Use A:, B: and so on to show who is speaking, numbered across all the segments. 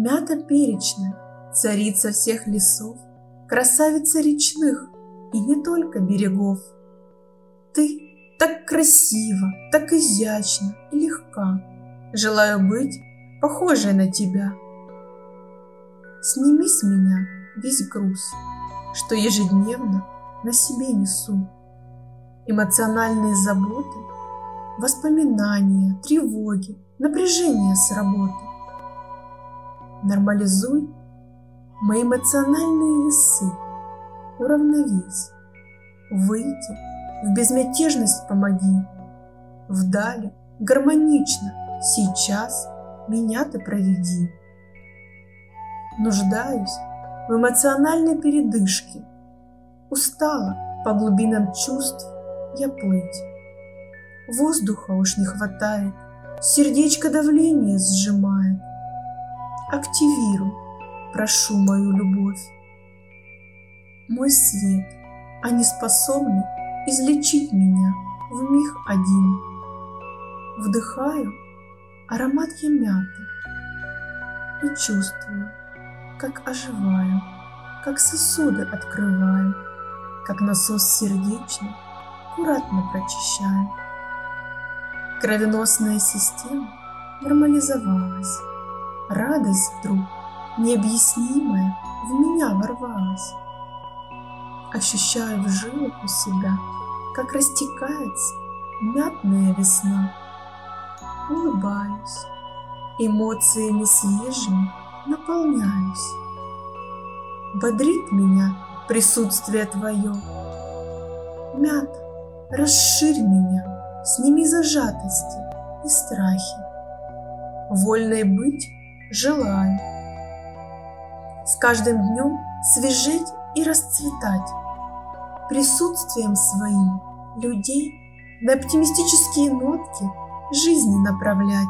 A: Мята перечная, царица всех лесов, Красавица речных и не только берегов. Ты так красиво, так изящно и легка, Желаю быть похожей на тебя. Сними с меня весь груз, что ежедневно на себе несу. Эмоциональные заботы, воспоминания, тревоги, напряжение с работы. Нормализуй мои эмоциональные весы, уравновесь. Выйти в безмятежность помоги. Вдали, гармонично, сейчас меня ты проведи. Нуждаюсь в эмоциональной передышке. Устала по глубинам чувств я плыть. Воздуха уж не хватает, сердечко давление сжимает. Активируй, прошу мою любовь. Мой свет, они способны излечить меня в миг один. Вдыхаю аромат я мяты и чувствую, как оживаю, как сосуды открываю, как насос сердечный аккуратно прочищаю. Кровеносная система нормализовалась. Радость вдруг необъяснимая в меня ворвалась. Ощущаю в жилах у себя, как растекается мятная весна. Улыбаюсь, эмоциями свежими наполняюсь. Бодрит меня присутствие твое. Мята, расширь меня, сними зажатости и страхи. Вольной быть желаю. С каждым днем свежеть и расцветать. Присутствием своим людей на оптимистические нотки жизни направлять.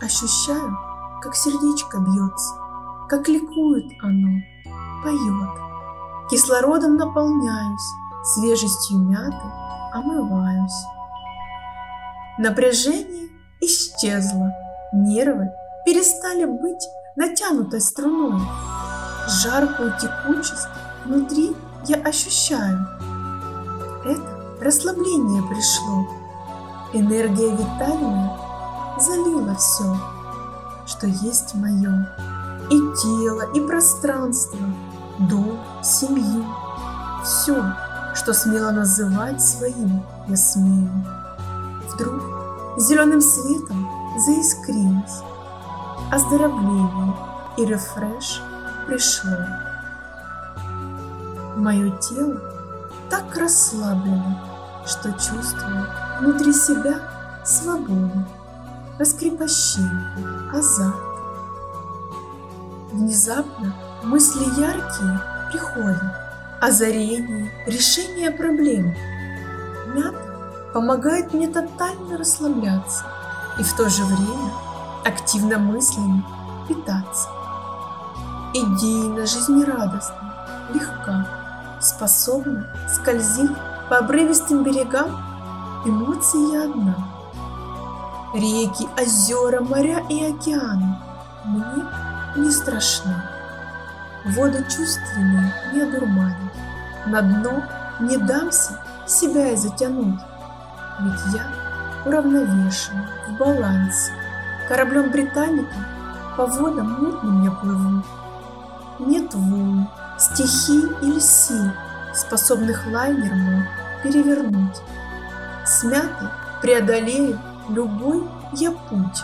A: Ощущаю, как сердечко бьется, как ликует оно, поет. Кислородом наполняюсь, свежестью мяты омываюсь. Напряжение исчезло, нервы перестали быть натянутой струной. Жаркую текучесть внутри я ощущаю. Это расслабление пришло. Энергия витальная залила все, что есть мое. И тело, и пространство, дом, семью. Все, что смело называть своим, я смею. Вдруг зеленым светом заискрилось, оздоровление и рефреш пришло. Мое тело так расслаблено, что чувствую внутри себя свободу, раскрепощение, азарт. Внезапно мысли яркие приходят, озарение, решение проблем. Мята помогает мне тотально расслабляться и в то же время активно мыслями питаться. Идейно, жизнерадостно, легка, способна скользить по обрывистым берегам, эмоции я одна. Реки, озера, моря и океаны мне не страшны. Воды чувственные не одурманят, на дно не дамся себя и затянуть, ведь я уравновешен, в балансе. Кораблем Британика по водам мутным я плыву. Нет волн, стихий или сил, способных лайнер мой перевернуть. Смятый преодолею любой я путь.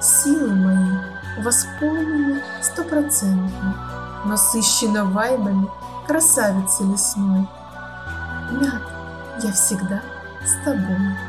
A: Силы мои восполнены стопроцентно, насыщена вайбами красавицы лесной. Мят, я всегда с тобой.